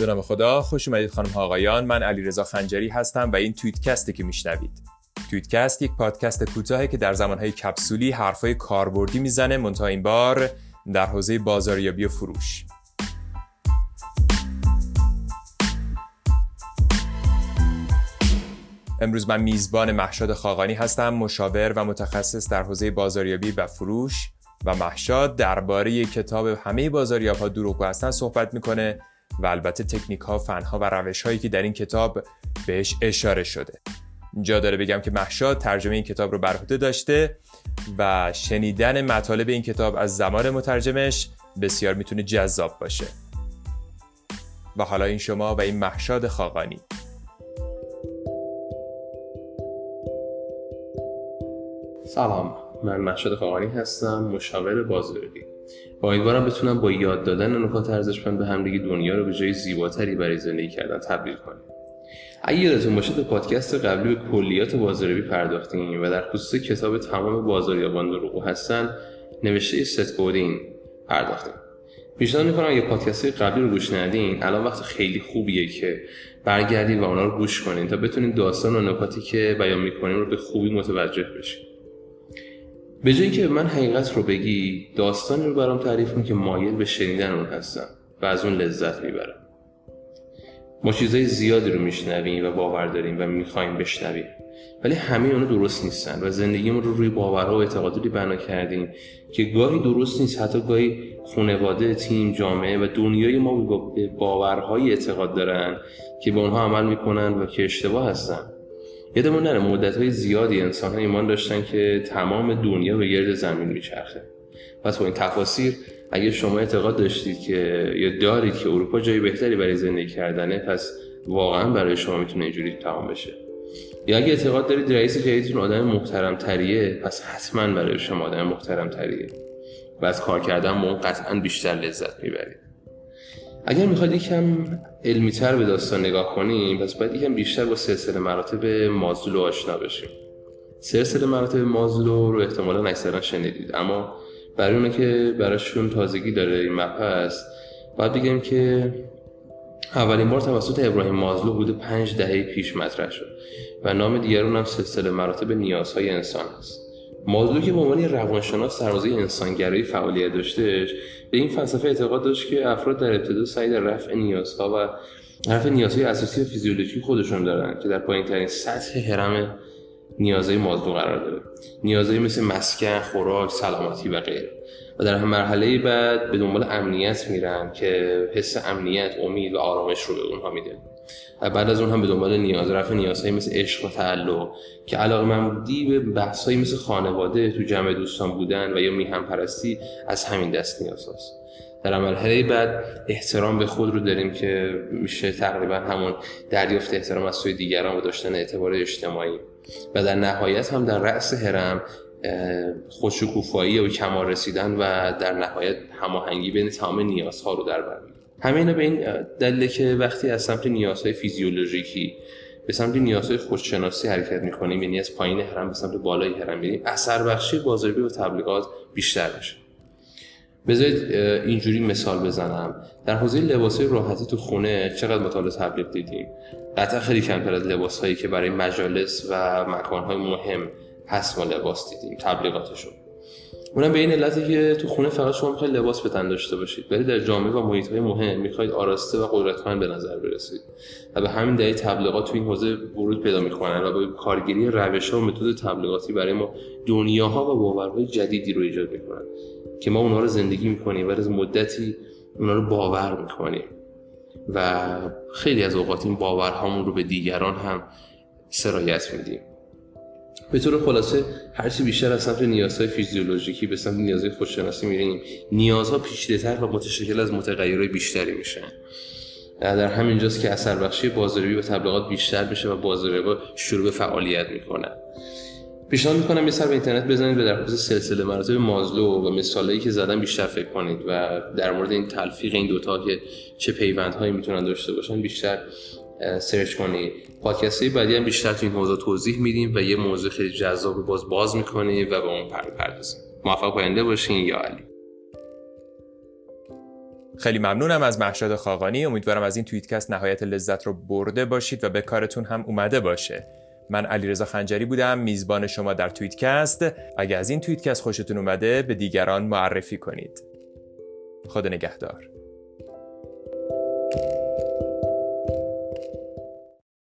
به نام خدا. خوش اومدید خانم ها آقایان. من علیرضا خنجری هستم و این توییتکستی که میشنوید. توییتکست یک پادکست کوتاهه که در زمانهای کپسولی حرفای کاربردی می‌زنه منتها این بار در حوزه بازاریابی و فروش. امروز من میزبان محشاد خاقانی هستم مشاور و متخصص در حوزه بازاریابی و فروش و محشاد درباره کتاب همه بازاریاب ها دروغگو هستن صحبت می‌کنه. و البته تکنیک ها فن ها و روش هایی که در این کتاب بهش اشاره شده. جا داره بگم که محشاد ترجمه این کتاب رو بر داشته و شنیدن مطالب این کتاب از زمان مترجمش بسیار می‌تونه جذاب باشه. و حالا این شما و این محشاد خاقانی. سلام من محشاد خاقانی هستم مشاور بازاریابی امیدوارم بتونم با یاد دادن نکات ارزشمند به همدیگه دنیا رو به جای زیباتری برای زندگی کردن تبدیل کنیم. اگه یادتون باشه تو پادکست قبلی به کلیات بازاریابی پرداختیم و در خصوص کتاب تمام بازاریابان دروغو هستن نوشته ست کودین پرداختیم. پیشنهاد می‌کنم اگه پادکست قبلی رو گوش ندین الان وقت خیلی خوبیه که برگردین و اونا رو گوش کنین تا بتونین داستان و نکاتی که بیان می‌کنیم رو به خوبی متوجه بشین. به جایی که من حقیقت رو بگی داستانی رو برام تعریف کن که مایل به شنیدن اون هستم و از اون لذت می‌برم. ما چیزای زیادی رو میشنویم و باور داریم و می‌خوایم بشنویم. ولی همه اونو درست نیستن و زندگیمون رو روی باورها و اعتقاداتی بنا کردیم که گاهی درست نیست. حتی گاهی خانواده تیم جامعه و دنیای ما به باورهای اعتقاد دارن که به اونها عمل می‌کنن و که اشتباه هستن. یادمون نره مدت های زیادی انسان ها ایمان داشتن که تمام دنیا به گرد زمین میچرخه. پس با این تفاصیل اگه شما اعتقاد داشتید که یا دارید که اروپا جای بهتری برای زندگی کردنه پس واقعا برای شما می‌تونه اینجوری تمام بشه. یا اگه اعتقاد دارید رئیس جدیدتون آدم محترم تریه پس حتما برای شما آدم محترم تریه و از کار کردن با اون قطعا بیشتر لذت می‌برید. اگر می‌خواید یکم علمیتر به داستان نگاه کنیم پس باید یکم بیشتر با سلسله مراتب مازلو آشنا بشیم. سلسله مراتب مازلو رو احتمالا اکثرا شنیدید اما برای اونه که براشون تازگی داره این مبحث باید بگم که اولین بار توسط ابراهیم مازلو بوده پنج دهه پیش مطرح شد و نام دیگر اون هم سلسله مراتب نیازهای انسان است مازلو که به عنوان روانشناس حوزه انسانگرایی فعالیت داشتهش به این فلسفه اعتقاد داشت که افراد در ابتدا سعی در رفع نیازها و رفع نیازهای اساسی و فیزیولوژی خودشون دارن که در پایین ترین سطح هرم نیازهای مازلو قرار داره. نیازهای مثل مسکن، خوراک، سلامتی و غیره. و در مرحله بعد به دنبال امنیت میرن که حس امنیت، امید و آرامش رو به اونها میده. و بعد از اون هم به دنبال نیاز رفع نیازهایی مثل عشق و تعلق که علاقه من بودی به بحثهایی مثل خانواده تو جمع دوستان بودن و یا میهم پرستی از همین دست نیاز هست. در مرحله بعد احترام به خود رو داریم که میشه تقریبا همون دریافت احترام از سوی دیگران و داشتن اعتبار اجتماعی و در نهایت هم در رأس هرم خوشکوفایی و کمال رسیدن و در نهایت هماهنگی بین تمام نیازها رو در بر همه اینا به این دلیله که وقتی از سمت نیازهای فیزیولوژیکی به سمت نیازهای خودشناسی حرکت می‌کنیم یعنی از پایین هرم به سمت بالای هرم میریم اثر بخشی بازاریابی و تبلیغات بیشتر بشه بذارید اینجوری مثال بزنم. در حوزه لباسهای راحتی تو خونه چقدر مطالعه تبلیغ دیدیم؟ قطعا خیلی کمتر از لباس هایی که برای مجالس و مکانهای مهم هست ما لباس دیدیم تبلیغاتشون. اونم به این علتی که تو خونه فقط شما می‌خواید لباس به تن داشته باشید. ولی در جامعه و محیط های مهم می‌خواید آراسته و قدرتمند به نظر برسید. و به همین دلیل تبلیغات تو این حوزه ورود پیدا می‌کنن و به کارگیری روش ها و متد تبلیغاتی برای ما دنیاها و باورهای جدیدی رو ایجاد می‌کنن که ما اونها رو زندگی می‌کنیم و از مدتی اونها رو باور می‌کنیم. و خیلی از اوقات این باورهامون رو به دیگران هم سرایت میدیم. به طور خلاصه هرچی بیشتر از سمت نیازهای فیزیولوژیکی به سمت نیازهای خودشناسی میریم نیازها پیچیده‌تر و متشکل از متغیرهای بیشتری میشن. در همینجاست که اثر بخشی بازاریابی و تبلیغات بیشتر میشه و بازاریابا شروع به فعالیت می‌کنن پیشنهاد می‌کنم یه سر به اینترنت بزنید و در سلسله مراتب مازلو و مثالایی که زدن بیشتر فکر کنید و در مورد این تلفیق این دوتا که چه پیوندهایی می‌تونن داشته باشن بیشتر سرچ کنید پادکست بعدی هم بیشتر تو این موضوع توضیح میدیم و یه موضوع خیلی جذاب باز باز می‌کنیم و به اون پردازیم موفق پاینده باشین یا علی. خیلی ممنونم از محشاد خاقانی. امیدوارم از این توییتکست نهایت لذت رو برده باشید و به کارتون هم اومده باشه. من علیرضا خنجری بودم میزبان شما در توییتکست. اگه از این توییتکست خوشتون اومده به دیگران معرفی کنید. خدا نگهدار.